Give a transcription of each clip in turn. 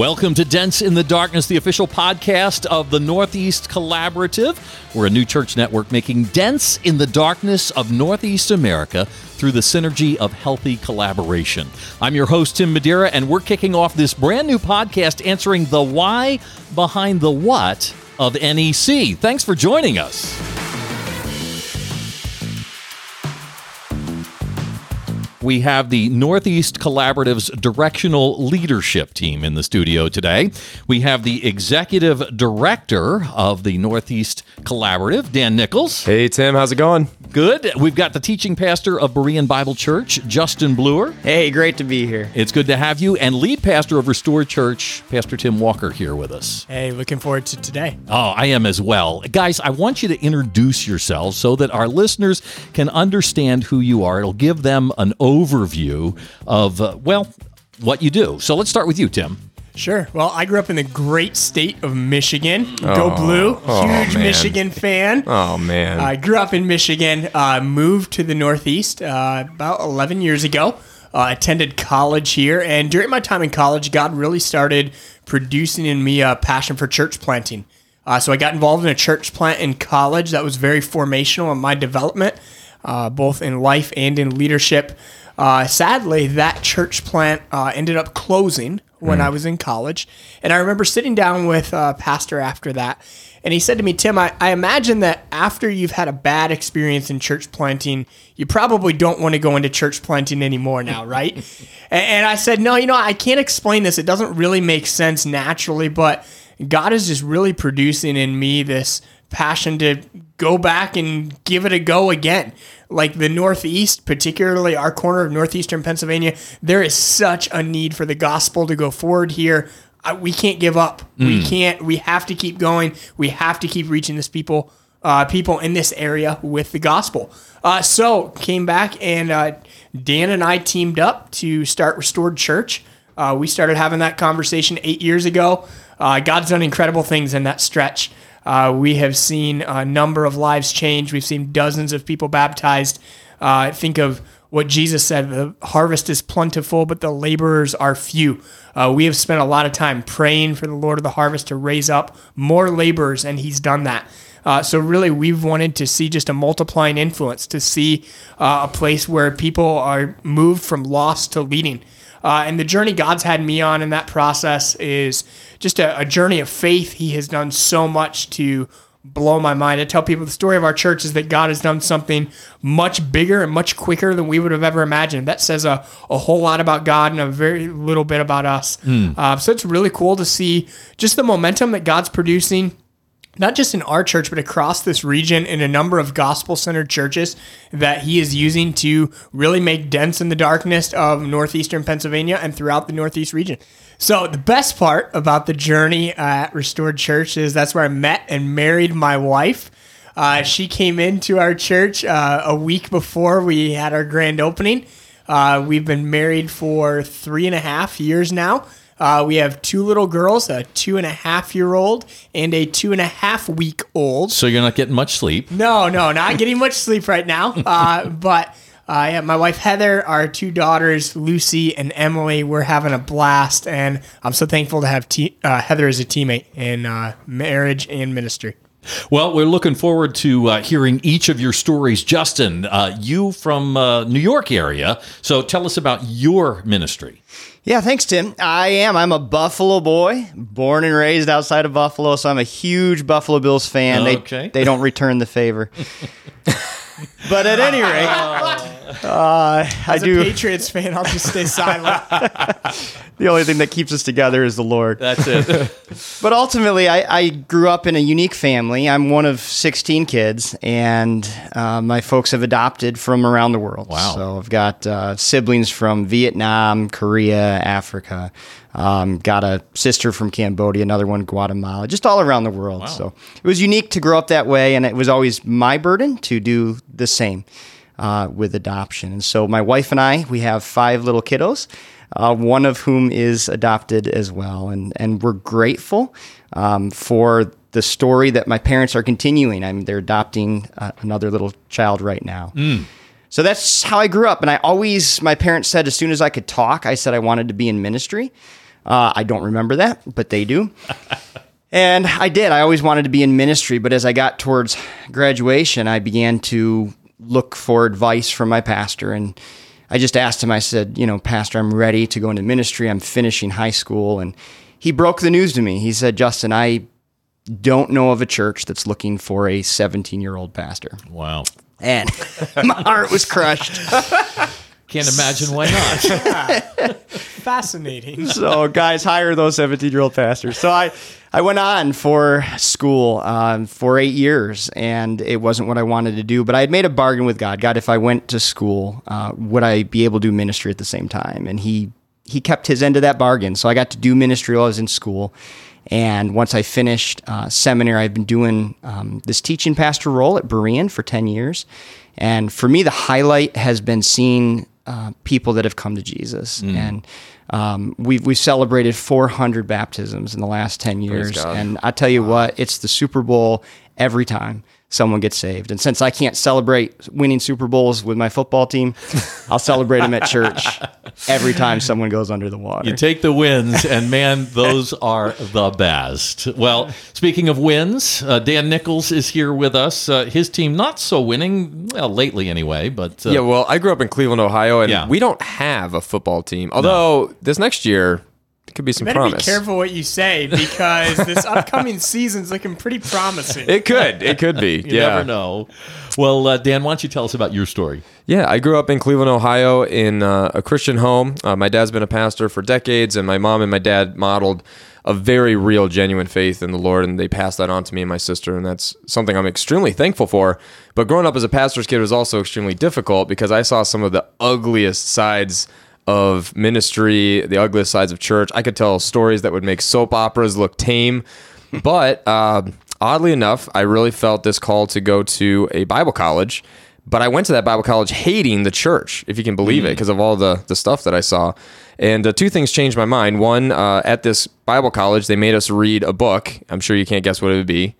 Welcome to Dents in the Darkness, the official podcast of the Northeast Collaborative. We're a new church network making dents in the darkness of Northeast America through the synergy of healthy collaboration. I'm your host, Tim Madeira, and we're kicking off this brand new podcast answering the why behind the what of NEC. Thanks for joining us. We have the Northeast Collaborative's directional leadership team in the studio today. We have the executive director of the Northeast Collaborative, Dan Nichols. Hey, Tim, how's it going? Good. We've got the teaching pastor of Berean Bible Church, Justin Bluer. Hey, great to be here. It's good to have you. And lead pastor of Restored Church, Pastor Tim Walker, here with us. Hey, looking forward to today. Oh, I am as well. Guys, I want you to introduce yourselves so that our listeners can understand who you are. It'll give them an overview of, uh, well, what you do. So let's start with you, Tim. Sure. Well, I grew up in the great state of Michigan. Go Blue. oh, Huge man. Michigan fan. Oh man. I grew up in Michigan, uh, moved to the Northeast uh, about 11 years ago, uh, attended college here, and during my time in college, God really started producing in me a passion for church planting. Uh, so I got involved in a church plant in college that was very formational in my development, uh, both in life and in leadership. Uh, sadly, that church plant uh, ended up closing when I was in college. And I remember sitting down with a pastor after that, and he said to me, Tim, I, I imagine that after you've had a bad experience in church planting, you probably don't want to go into church planting anymore now, right? and, and I said, No, you know, I can't explain this. It doesn't really make sense naturally, but God is just really producing in me this passion to go back and give it a go again. Like the Northeast, particularly our corner of Northeastern Pennsylvania, there is such a need for the gospel to go forward here. I, we can't give up. We can't. We have to keep going. We have to keep reaching this people, uh, people in this area with the gospel. Uh, so came back and uh, Dan and I teamed up to start Restored Church. Uh, we started having that conversation eight years ago. Uh, God's done incredible things in that stretch. Uh, we have seen a number of lives change. We've seen dozens of people baptized. Uh, think of what Jesus said the harvest is plentiful, but the laborers are few. Uh, we have spent a lot of time praying for the Lord of the harvest to raise up more laborers, and He's done that. Uh, so, really, we've wanted to see just a multiplying influence, to see uh, a place where people are moved from lost to leading. Uh, and the journey God's had me on in that process is just a, a journey of faith. He has done so much to blow my mind. I tell people the story of our church is that God has done something much bigger and much quicker than we would have ever imagined. That says a, a whole lot about God and a very little bit about us. Uh, so it's really cool to see just the momentum that God's producing not just in our church, but across this region in a number of gospel centered churches that he is using to really make dents in the darkness of northeastern Pennsylvania and throughout the northeast region. So, the best part about the journey at Restored Church is that's where I met and married my wife. Uh, she came into our church uh, a week before we had our grand opening. Uh, we've been married for three and a half years now. Uh, we have two little girls, a two and a half year old and a two and a half week old. So you're not getting much sleep. No, no, not getting much sleep right now. Uh, but uh, yeah, my wife Heather, our two daughters Lucy and Emily, we're having a blast, and I'm so thankful to have te- uh, Heather as a teammate in uh, marriage and ministry. Well, we're looking forward to uh, hearing each of your stories. Justin, uh, you from uh, New York area, so tell us about your ministry. Yeah, thanks, Tim. I am. I'm a Buffalo boy, born and raised outside of Buffalo, so I'm a huge Buffalo Bills fan. Okay. They they don't return the favor. but at any rate, uh, I As a do. Patriots fan, I'll just stay silent. The only thing that keeps us together is the Lord. That's it. But ultimately, I, I grew up in a unique family. I'm one of 16 kids, and uh, my folks have adopted from around the world. Wow. So I've got uh, siblings from Vietnam, Korea, Africa. Um, got a sister from Cambodia, another one Guatemala, just all around the world. So it was unique to grow up that way, and it was always my burden to do the same uh, with adoption. And so my wife and I, we have five little kiddos uh, one of whom is adopted as well. And, and we're grateful um, for the story that my parents are continuing. I mean, they're adopting uh, another little child right now. So that's how I grew up. And I always, my parents said as soon as I could talk, I said I wanted to be in ministry. Uh, I don't remember that, but they do. and I did. I always wanted to be in ministry, but as I got towards graduation, I began to look for advice from my pastor. And I just asked him, I said, You know, Pastor, I'm ready to go into ministry. I'm finishing high school. And he broke the news to me. He said, Justin, I don't know of a church that's looking for a 17 year old pastor. Wow. And my heart was crushed. Can't imagine why not. Fascinating. so guys hire those 17 year old pastors so i i went on for school um, for eight years and it wasn't what i wanted to do but i had made a bargain with god god if i went to school uh, would i be able to do ministry at the same time and he he kept his end of that bargain so i got to do ministry while i was in school and once I finished uh, seminary, I've been doing um, this teaching pastor role at Berean for 10 years. And for me, the highlight has been seeing uh, people that have come to Jesus. Mm. And um, we've, we've celebrated 400 baptisms in the last 10 years. And I tell you what, it's the Super Bowl every time someone gets saved. And since I can't celebrate winning Super Bowls with my football team, I'll celebrate them at church every time someone goes under the water. You take the wins, and man, those are the best. Well, speaking of wins, uh, Dan Nichols is here with us. Uh, his team not so winning, well, lately anyway, but. Uh, yeah, well, I grew up in Cleveland, Ohio, and yeah. we don't have a football team. Although no. this next year, it could be some you better promise. Be careful what you say because this upcoming season's looking pretty promising. It could. It could be. you yeah. never know. Well, uh, Dan, why don't you tell us about your story? Yeah, I grew up in Cleveland, Ohio, in uh, a Christian home. Uh, my dad's been a pastor for decades, and my mom and my dad modeled a very real, genuine faith in the Lord, and they passed that on to me and my sister, and that's something I'm extremely thankful for. But growing up as a pastor's kid was also extremely difficult because I saw some of the ugliest sides of ministry, the ugliest sides of church. I could tell stories that would make soap operas look tame. but uh, oddly enough, I really felt this call to go to a Bible college. But I went to that Bible college hating the church, if you can believe mm. it, because of all the, the stuff that I saw. And uh, two things changed my mind. One, uh, at this Bible college, they made us read a book. I'm sure you can't guess what it would be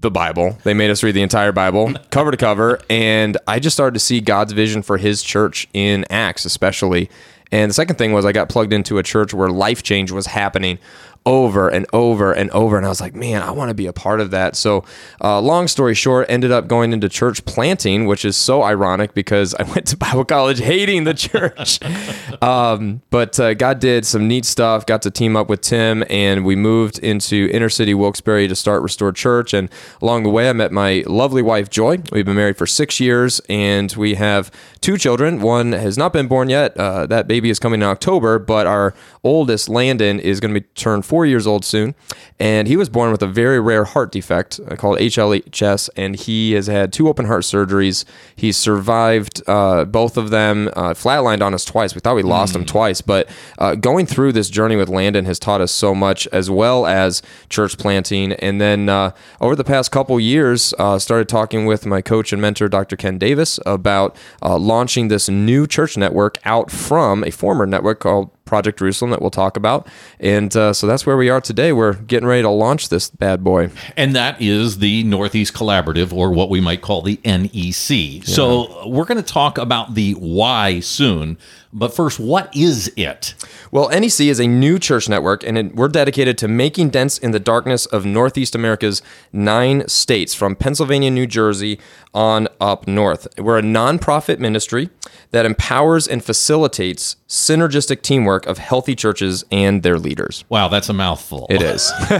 the Bible. They made us read the entire Bible, cover to cover, and I just started to see God's vision for his church in Acts, especially. And the second thing was I got plugged into a church where life change was happening over and over and over. And I was like, man, I want to be a part of that. So, uh, long story short, ended up going into church planting, which is so ironic because I went to Bible college hating the church. um, but uh, God did some neat stuff, got to team up with Tim, and we moved into inner city Wilkes-Barre to start Restored Church. And along the way, I met my lovely wife, Joy. We've been married for six years, and we have two children. One has not been born yet. Uh, that baby is coming in October, but our oldest, Landon, is going to be turned four years old soon. And he was born with a very rare heart defect uh, called HLHS, and he has had two open heart surgeries. He's survived uh, both of them, uh, flatlined on us twice. We thought we lost mm. him twice, but uh, going through this journey with Landon has taught us so much, as well as church planting. And then uh, over the past couple years, uh, started talking with my coach and mentor, Dr. Ken Davis, about launching this new church network out from a former network called Project Jerusalem that we'll talk about. And uh, so that's where we are today. We're getting ready to launch this bad boy. And that is the Northeast Collaborative, or what we might call the NEC. Yeah. So we're going to talk about the why soon. But first, what is it? Well, NEC is a new church network, and it, we're dedicated to making dents in the darkness of Northeast America's nine states, from Pennsylvania, New Jersey on up north. We're a nonprofit ministry that empowers and facilitates synergistic teamwork of healthy churches and their leaders. Wow, that's a mouthful. It is.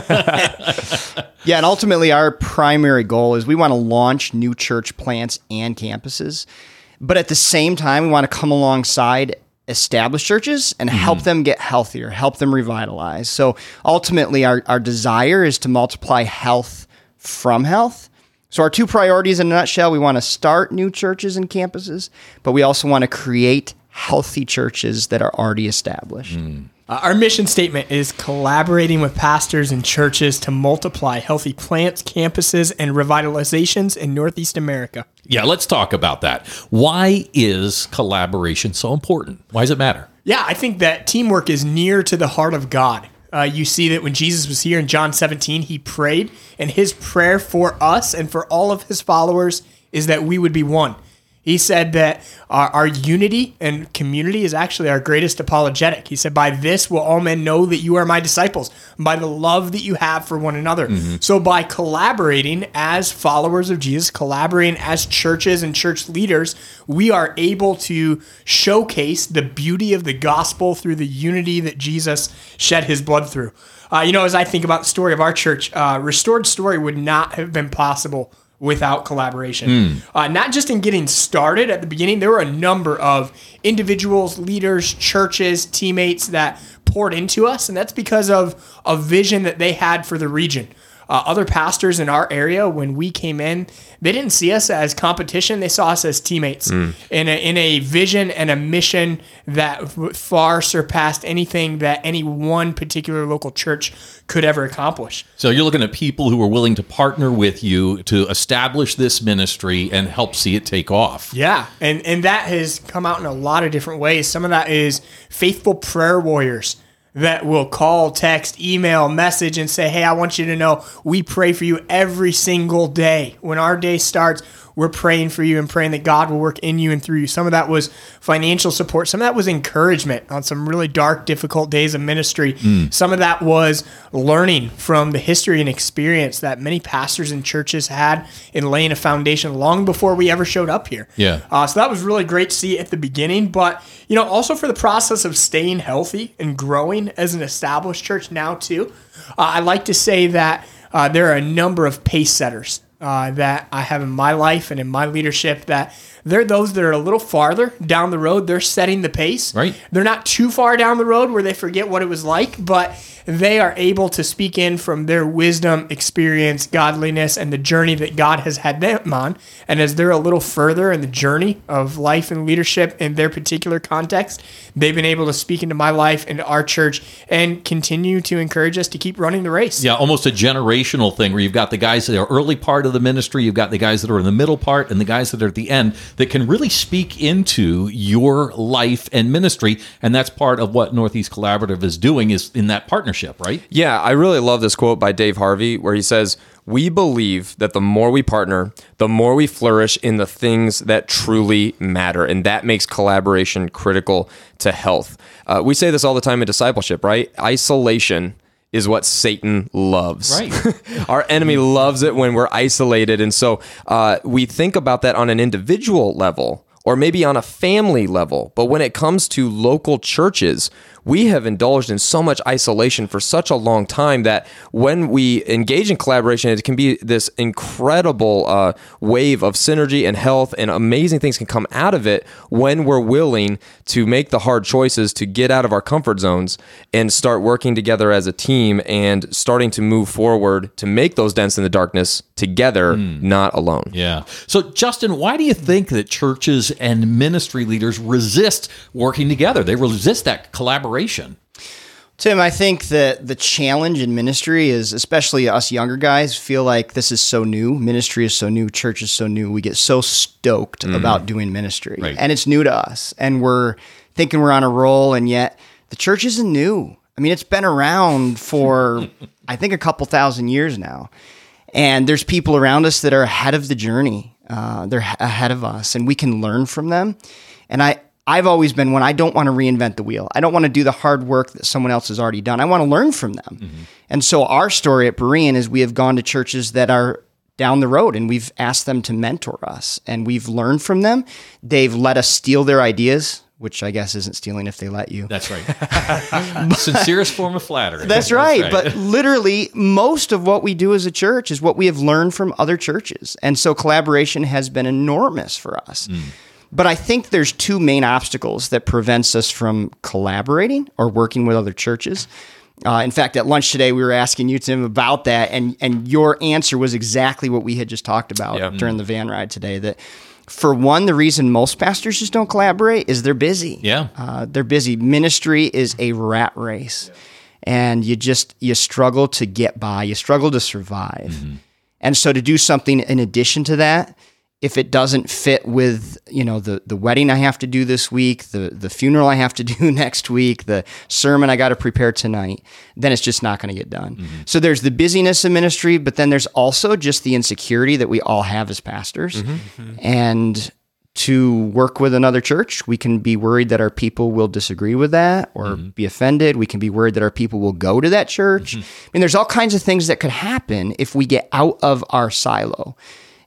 yeah, and ultimately, our primary goal is we want to launch new church plants and campuses. But at the same time, we want to come alongside established churches and mm-hmm. help them get healthier, help them revitalize. So ultimately, our, our desire is to multiply health from health. So, our two priorities in a nutshell we want to start new churches and campuses, but we also want to create healthy churches that are already established. Mm. Uh, our mission statement is collaborating with pastors and churches to multiply healthy plants, campuses, and revitalizations in Northeast America. Yeah, let's talk about that. Why is collaboration so important? Why does it matter? Yeah, I think that teamwork is near to the heart of God. Uh, you see that when Jesus was here in John 17, he prayed, and his prayer for us and for all of his followers is that we would be one. He said that our, our unity and community is actually our greatest apologetic. He said, By this will all men know that you are my disciples, by the love that you have for one another. So, by collaborating as followers of Jesus, collaborating as churches and church leaders, we are able to showcase the beauty of the gospel through the unity that Jesus shed his blood through. Uh, you know, as I think about the story of our church, uh, Restored Story would not have been possible without collaboration. Uh, not just in getting started at the beginning, there were a number of individuals, leaders, churches, teammates that poured into us, and that's because of a vision that they had for the region. Uh, other pastors in our area, when we came in, they didn't see us as competition. They saw us as teammates in, a, in a vision and a mission that far surpassed anything that any one particular local church could ever accomplish. So you're looking at people who are willing to partner with you to establish this ministry and help see it take off. Yeah, and and that has come out in a lot of different ways. Some of that is faithful prayer warriors that will call, text, email, message, and say, "Hey, I want you to know we pray for you every single day. When our day starts, we're praying for you and praying that God will work in you and through you." Some of that was financial support. Some of that was encouragement on some really dark, difficult days of ministry. Some of that was learning from the history and experience that many pastors and churches had in laying a foundation long before we ever showed up here. Yeah. Uh, so that was really great to see at the beginning, but you know, also for the process of staying healthy and growing as an established church now too. Uh, I like to say that uh, there are a number of pace setters uh, that I have in my life and in my leadership that they're those that are a little farther down the road. They're setting the pace. Right. They're not too far down the road where they forget what it was like, but they are able to speak in from their wisdom, experience, godliness, and the journey that God has had them on. And as they're a little further in the journey of life and leadership in their particular context, they've been able to speak into my life, into our church, and continue to encourage us to keep running the race. Yeah, almost a generational thing where you've got the guys that are early part of the ministry, you've got the guys that are in the middle part, and the guys that are at the end that can really speak into your life and ministry. And that's part of what Northeast Collaborative is doing is in that partnership, right? Yeah, I really love this quote by Dave Harvey where he says, We believe that the more we partner, the more we flourish in the things that truly matter. And that makes collaboration critical to health. Uh, we say this all the time in discipleship, right? Isolation is what Satan loves. Right. Our enemy loves it when we're isolated. And so uh, we think about that on an individual level or maybe on a family level. But when it comes to local churches, we have indulged in so much isolation for such a long time that when we engage in collaboration, it can be this incredible uh, wave of synergy and health, and amazing things can come out of it when we're willing to make the hard choices to get out of our comfort zones and start working together as a team and starting to move forward to make those dents in the darkness together, not alone. Yeah. So, Justin, why do you think that churches and ministry leaders resist working together? They resist that collaboration. Tim, I think that the challenge in ministry is, especially us younger guys, feel like this is so new. Ministry is so new. Church is so new. We get so stoked about doing ministry, Right. and it's new to us, and we're thinking we're on a roll, and yet the church isn't new. I mean, it's been around for I think a couple thousand years now, and there's people around us that are ahead of the journey. Uh, they're ahead of us, and we can learn from them. And I, I've always been one. I don't want to reinvent the wheel. I don't want to do the hard work that someone else has already done. I want to learn from them. Mm-hmm. And so our story at Berean is we have gone to churches that are down the road and we've asked them to mentor us and we've learned from them. They've let us steal their ideas, which I guess isn't stealing if they let you. That's right. Sincerest form of flattery. That's right. But literally, most of what we do as a church is what we have learned from other churches. And so collaboration has been enormous for us. Mm. But I think there's two main obstacles that prevents us from collaborating or working with other churches. Uh, in fact, at lunch today, we were asking you, Tim, about that, and and your answer was exactly what we had just talked about Yeah. during the van ride today. That for one, the reason most pastors just don't collaborate is they're busy. Yeah. Uh, they're busy. Ministry is a rat race, and you just you struggle to get by. You struggle to survive, and so to do something in addition to that, if it doesn't fit with you know the the wedding I have to do this week, the the funeral I have to do next week, the sermon I got to prepare tonight, then it's just not going to get done. Mm-hmm. So there's the busyness of ministry, but then there's also just the insecurity that we all have as pastors, mm-hmm. Mm-hmm. and to work with another church. We can be worried that our people will disagree with that or be offended. We can be worried that our people will go to that church. I mean, there's all kinds of things that could happen if we get out of our silo.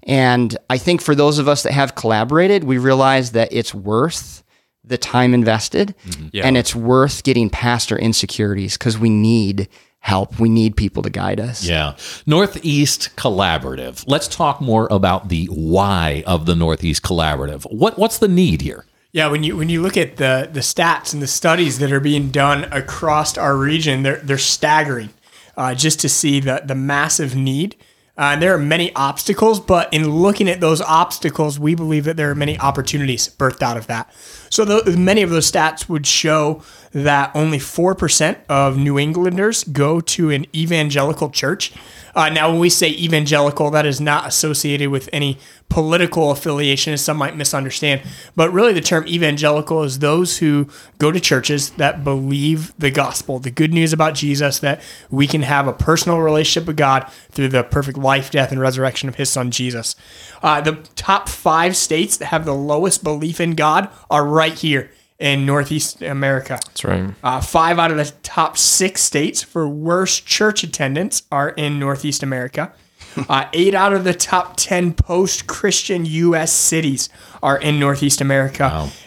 And I think for those of us that have collaborated, we realize that it's worth the time invested Yeah. and it's worth getting past our insecurities because we need help. We need people to guide us. Yeah. Northeast Collaborative. Let's talk more about the why of the Northeast Collaborative. What what's the need here? Yeah, when you when you look at the the stats and the studies that are being done across our region, they're they're staggering. Uh, just to see the the massive need. Uh, and there are many obstacles, but in looking at those obstacles, we believe that there are many opportunities birthed out of that. So the, many of those stats would show that only four percent of New Englanders go to an evangelical church. Uh, now, when we say evangelical, that is not associated with any political affiliation, as some might misunderstand. But really, the term evangelical is those who go to churches that believe the gospel, the good news about Jesus, that we can have a personal relationship with God through the perfect life, death, and resurrection of his son, Jesus. Uh, the top five states that have the lowest belief in God are right here in Northeast America. That's right. Uh, five out of the top six states for worst church attendance are in Northeast America. Uh, eight out of the top 10 post Christian U.S. cities are in Northeast America.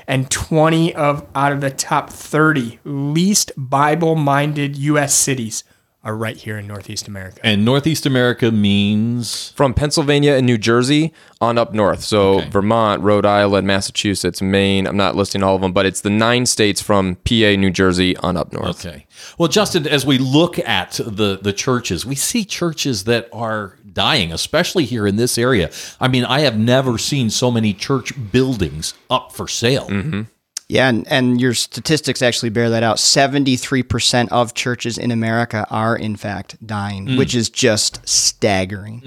And 20 of out of the top 30 least Bible minded U.S. cities are right here in Northeast America. And Northeast America means From Pennsylvania and New Jersey on up north. So Vermont, Rhode Island, Massachusetts, Maine. I'm not listing all of them, but it's the nine states from PA, New Jersey on up north. Okay. Well, Justin, as we look at the the churches, we see churches that are dying, especially here in this area. I mean, I have never seen so many church buildings up for sale. Mm-hmm. Yeah, and, and your statistics actually bear that out. 73% of churches in America are, in fact, dying, which is just staggering.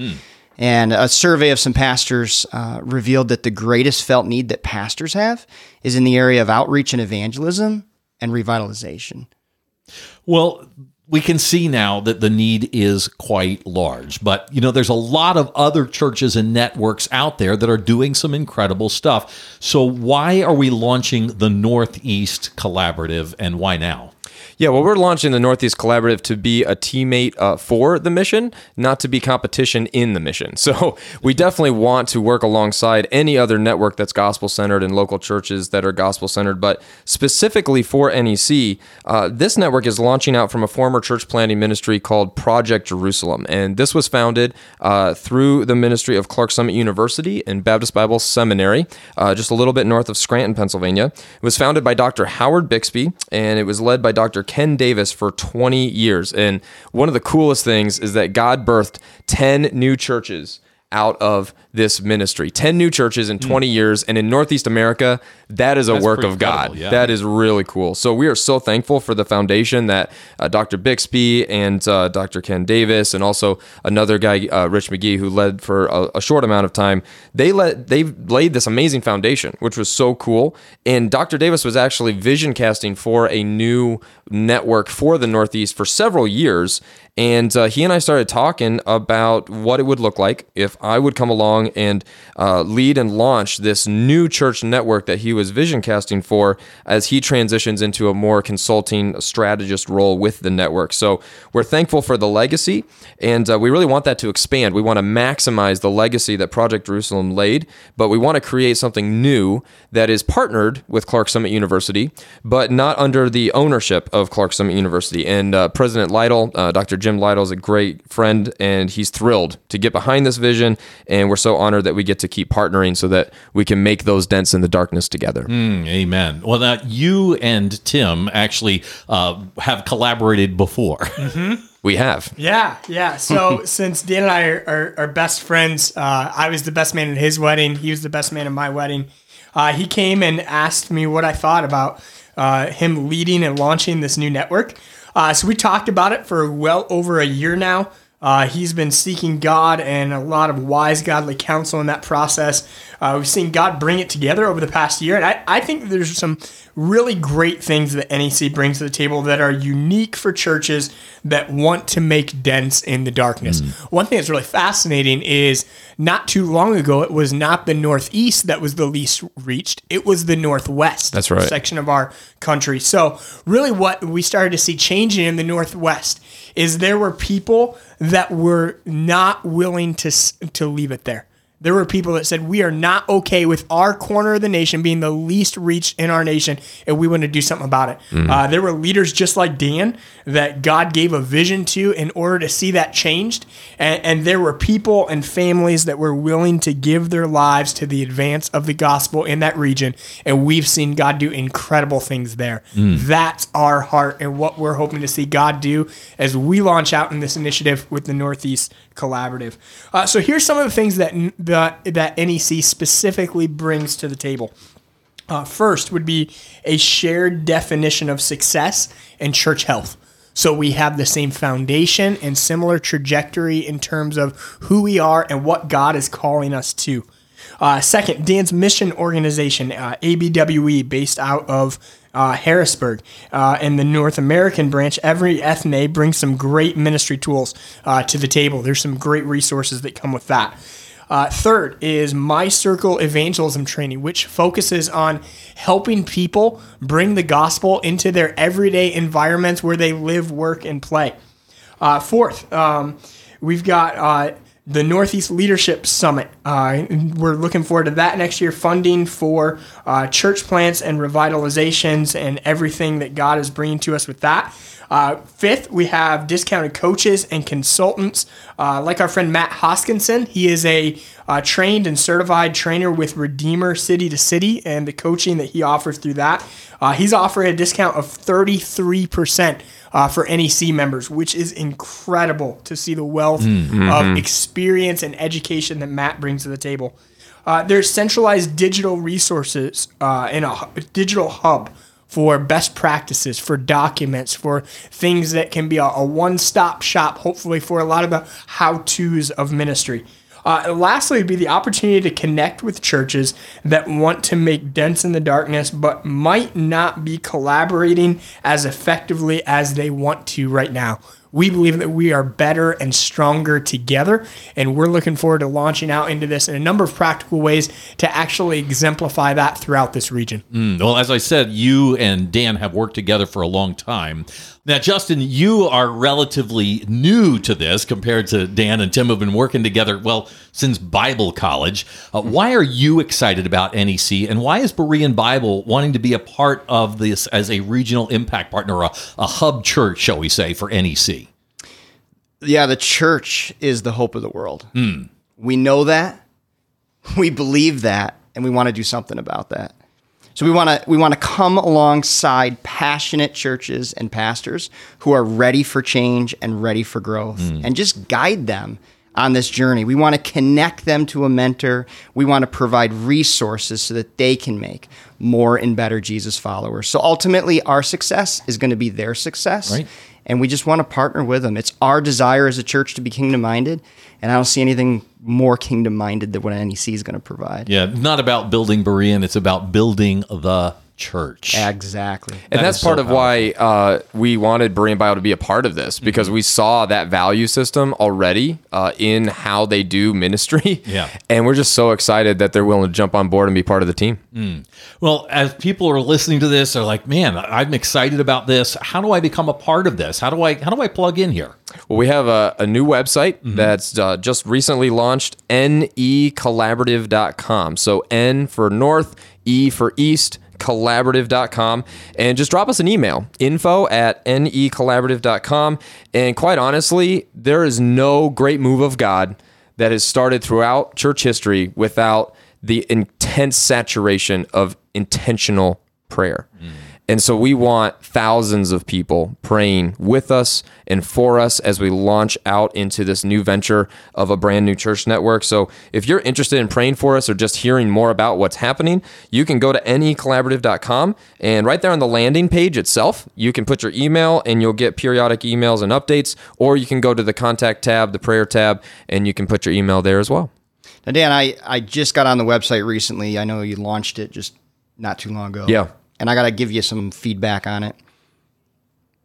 And a survey of some pastors uh, revealed that the greatest felt need that pastors have is in the area of outreach and evangelism and revitalization. Well, we can see now that the need is quite large, but you know, there's a lot of other churches and networks out there that are doing some incredible stuff. So, why are we launching the Northeast Collaborative and why now? Yeah, well, we're launching the Northeast Collaborative to be a teammate uh, for the mission, not to be competition in the mission. So we definitely want to work alongside any other network that's gospel centered and local churches that are gospel centered. But specifically for NEC, uh, this network is launching out from a former church planting ministry called Project Jerusalem. And this was founded uh, through the ministry of Clarks Summit University and Baptist Bible Seminary, uh, just a little bit north of Scranton, Pennsylvania. It was founded by Dr. Howard Bixby, and it was led by Dr. Ken Davis for 20 years. And one of the coolest things is that God birthed 10 new churches out of this ministry. 10 new churches in 20 years and in northeast america that is a That's work of god. yeah. that is really cool. So we are so thankful for the foundation that uh, dr bixby and uh, dr ken davis and also another guy uh, rich mcgee who led for a, a short amount of time. They let they laid this amazing foundation which was so cool. And dr davis was actually vision casting for a new network for the northeast for several years and uh, he and I started talking about what it would look like if I would come along and uh, lead and launch this new church network that he was vision casting for as he transitions into a more consulting strategist role with the network. So we're thankful for the legacy, and uh, we really want that to expand. We want to maximize the legacy that Project Jerusalem laid, but we want to create something new that is partnered with Clarks Summit University, but not under the ownership of Clarks Summit University. And uh, President Lytle, uh, Dr. Jim Lytle, is a great friend, and he's thrilled to get behind this vision. And we're so honored that we get to keep partnering so that we can make those dents in the darkness together. Mm, amen. Well, now you and Tim actually uh, have collaborated before. We have. Yeah, yeah. So since Dan and I are, are, are best friends, uh, I was the best man at his wedding. He was the best man at my wedding. Uh, he came and asked me what I thought about uh, him leading and launching this new network. Uh, so we talked about it for well over a year now. Uh, he's been seeking God and a lot of wise, godly counsel in that process. Uh, we've seen God bring it together over the past year. And I, I think there's some really great things that NEC brings to the table that are unique for churches that want to make dents in the darkness. Mm. One thing that's really fascinating is not too long ago, it was not the Northeast that was the least reached, it was the Northwest That's right. section of our country. So, really, what we started to see changing in the Northwest is there were people that were not willing to to leave it there. There were people that said we are not okay with our corner of the nation being the least reached in our nation, and we want to do something about it. Uh, there were leaders just like Dan that God gave a vision to in order to see that changed, and, and there were people and families that were willing to give their lives to the advance of the gospel in that region, and we've seen God do incredible things there. That's our heart and what we're hoping to see God do as we launch out in this initiative with the Northeast Collaborative. Uh, so here's some of the things that that that NEC specifically brings to the table. Uh, first would be a shared definition of success and church health. So we have the same foundation and similar trajectory in terms of who we are and what God is calling us to. Uh, second, Dan's mission organization, uh, ABWE, based out of uh, Harrisburg. Uh, and the North American branch, every ethne brings some great ministry tools uh, to the table. There's some great resources that come with that. Uh, third is My Circle Evangelism Training, which focuses on helping people bring the gospel into their everyday environments where they live, work, and play. Fourth, um, we've got the Northeast Leadership Summit. Uh, we're looking forward to that next year. Funding for uh, church plants and revitalizations and everything that God is bringing to us with that. Uh, fifth, we have discounted coaches and consultants, uh, like our friend Matt Hoskinson. He is a uh, trained and certified trainer with Redeemer City to City, and the coaching that he offers through that. Uh, he's offering a discount of 33% uh, for NEC members, which is incredible to see the wealth of experience and education that Matt brings to the table. Uh, there's centralized digital resources uh, in a digital hub for best practices, for documents, for things that can be a, a one stop shop, hopefully, for a lot of the how to's of ministry. Uh, lastly, would be the opportunity to connect with churches that want to make dents in the darkness, but might not be collaborating as effectively as they want to right now. We believe that we are better and stronger together, and we're looking forward to launching out into this in a number of practical ways to actually exemplify that throughout this region. Well, as I said, you and Dan have worked together for a long time. Now, Justin, you are relatively new to this compared to Dan and Tim, who've been working together, well, since Bible college. Uh, why are you excited about NEC, and why is Berean Bible wanting to be a part of this as a regional impact partner, a, a hub church, shall we say, for NEC? Yeah, the church is the hope of the world. Hmm. We know that, we believe that, and we want to do something about that. So we want to we want to come alongside passionate churches and pastors who are ready for change and ready for growth, hmm. and just guide them on this journey. We want to connect them to a mentor. We want to provide resources so that they can make more and better Jesus followers. So ultimately, our success is going to be their success Right. And we just want to partner with them. It's our desire as a church to be kingdom minded, and I don't see anything more kingdom minded than what NEC is going to provide. Yeah, not about building Berean, it's about building the church. Exactly. And That that's part so of why uh, we wanted Berean Bible to be a part of this because we saw that value system already uh, in how they do ministry. Yeah. And we're just so excited that they're willing to jump on board and be part of the team. Well, as people are listening to this, they're like, "Man, I'm excited about this. How do I become a part of this? How do I how do I plug in here?" Well, we have a, a new website that's uh, just recently launched, necollaborative.com. So N for North, E for East, collaborative.com. And just drop us an email, info at necollaborative.com. And quite honestly, there is no great move of God that has started throughout church history without the intense saturation of intentional prayer. Mm. And so we want thousands of people praying with us and for us as we launch out into this new venture of a brand new church network. So if you're interested in praying for us or just hearing more about what's happening, you can go to necollaborative.com and right there on the landing page itself, you can put your email and you'll get periodic emails and updates, or you can go to the contact tab, the prayer tab, and you can put your email there as well. Now, Dan, I, I just got on the website recently. I know you launched it just not too long ago. Yeah. And I got to give you some feedback on it.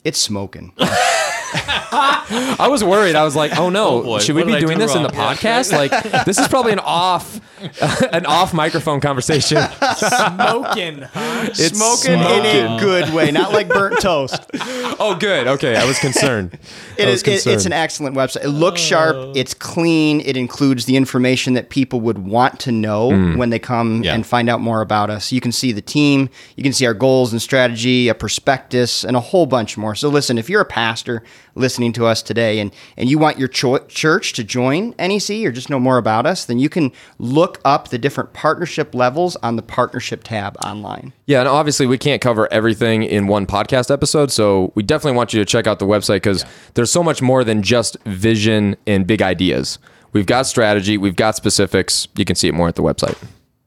It's smoking. I was worried. I was like, "Oh no, Oh, boy. should we be doing do this in the podcast? Like, this is probably an off, an off microphone conversation." Smoking, huh? It's smoking, in a good way, not like burnt toast. Oh, good. Okay, I was concerned. It I was is. It, it's an excellent website. It looks sharp. Oh. It's clean. It includes the information that people would want to know mm. when they come Yeah. and find out more about us. You can see the team. You can see our goals and strategy, a prospectus, and a whole bunch more. So listen, if you're a pastor listening to us today and and you want your cho- church to join NEC or just know more about us, then you can look up the different partnership levels on the partnership tab online. Yeah, and obviously we can't cover everything in one podcast episode, so we definitely want you to check out the website because there's so much more than just vision and big ideas. We've got strategy, we've got specifics. You can see it more at the website.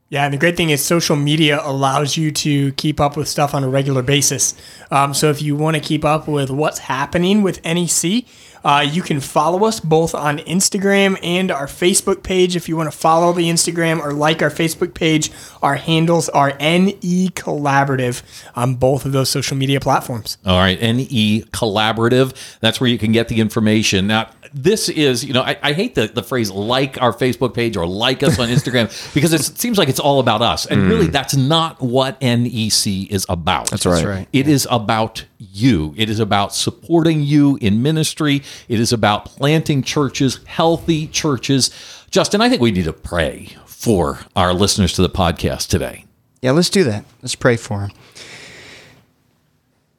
Yeah, and the great thing is social media allows you to keep up with stuff on a regular basis. Um, so if you want to keep up with what's happening with NEC, uh, you can follow us both on Instagram and our Facebook page. If you want to follow the Instagram or like our Facebook page, our handles are NE Collaborative on both of those social media platforms. All right, NE Collaborative. That's where you can get the information. Now, this is, you know, I, I hate the, the phrase like our Facebook page or like us on Instagram because it's, it seems like it's all about us. And really, that's not what NEC is about. That's right. right. It is about you. It is about supporting you in ministry. It is about planting churches, healthy churches. Justin, I think we need to pray for our listeners to the podcast today. Yeah, let's do that. Let's pray for him.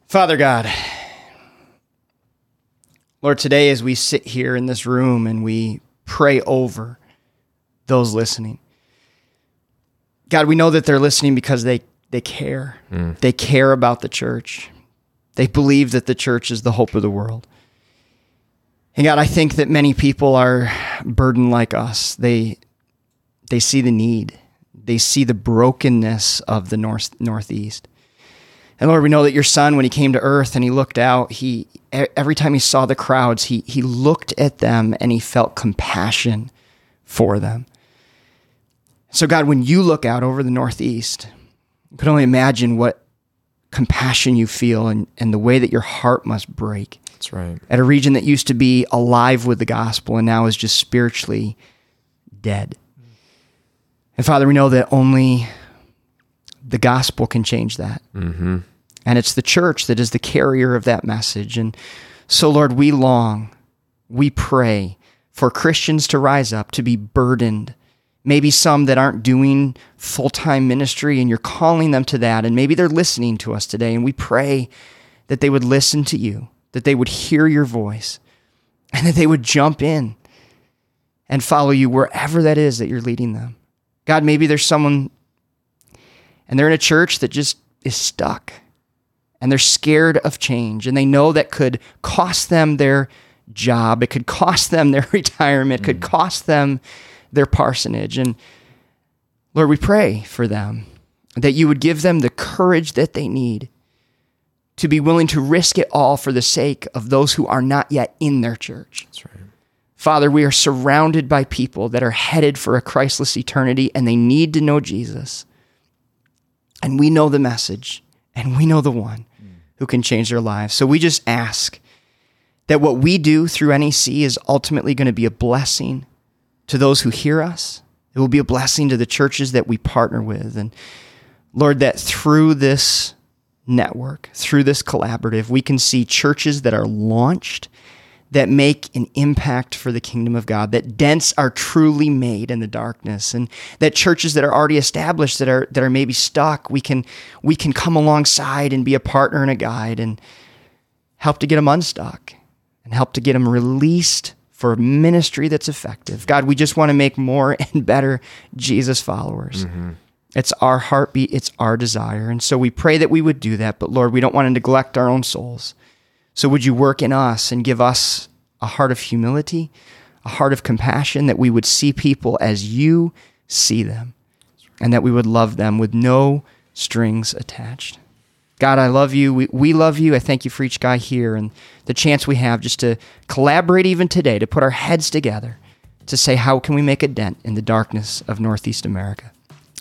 Father God, Lord, today as we sit here in this room and we pray over those listening, God, we know that they're listening because they, they care. Mm. They care about the church. They believe that the church is the hope of the world. And God, I think that many people are burdened like us. They they see the need. They see the brokenness of the north northeast. And Lord, we know that your son, when he came to earth and he looked out, he every time he saw the crowds, he he looked at them and he felt compassion for them. So God, when you look out over the northeast, you can only imagine what compassion you feel and, and the way that your heart must break That's right. at a region that used to be alive with the gospel and now is just spiritually dead. And Father, we know that only the gospel can change that. Mm-hmm. And it's the church that is the carrier of that message. And so, Lord, we long, we pray for Christians to rise up, to be burdened. Maybe some that aren't doing full time ministry, and you're calling them to that. And maybe they're listening to us today. And we pray that they would listen to you, that they would hear your voice, and that they would jump in and follow you wherever that is that you're leading them. God, maybe there's someone and they're in a church that just is stuck and they're scared of change and they know that could cost them their job, it could cost them their retirement, it could mm. cost them their parsonage. And Lord, we pray for them that you would give them the courage that they need to be willing to risk it all for the sake of those who are not yet in their church. That's right. Father, we are surrounded by people that are headed for a Christless eternity and they need to know Jesus. And we know the message and we know the one who can change their lives. So we just ask that what we do through NEC is ultimately going to be a blessing to those who hear us. It will be a blessing to the churches that we partner with. And Lord, that through this network, through this collaborative, we can see churches that are launched that make an impact for the kingdom of God, that dents are truly made in the darkness, and that churches that are already established that are that are maybe stuck, we can we can come alongside and be a partner and a guide and help to get them unstuck and help to get them released for a ministry that's effective. God, we just want to make more and better Jesus followers. Mm-hmm. It's our heartbeat, it's our desire. And so we pray that we would do that. But Lord, we don't want to neglect our own souls. So would you work in us and give us a heart of humility, a heart of compassion, that we would see people as you see them, and that we would love them with no strings attached. God, I love you. We, we love you. I thank you for each guy here and the chance we have just to collaborate even today, to put our heads together, to say, how can we make a dent in the darkness of Northeast America?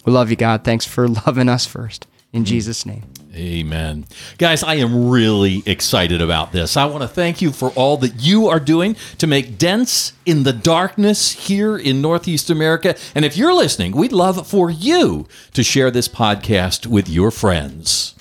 We love you, God. Thanks for loving us first. In mm. Jesus' name. Amen. Guys, I am really excited about this. I want to thank you for all that you are doing to make dents in the darkness here in Northeast America. And if you're listening, we'd love for you to share this podcast with your friends.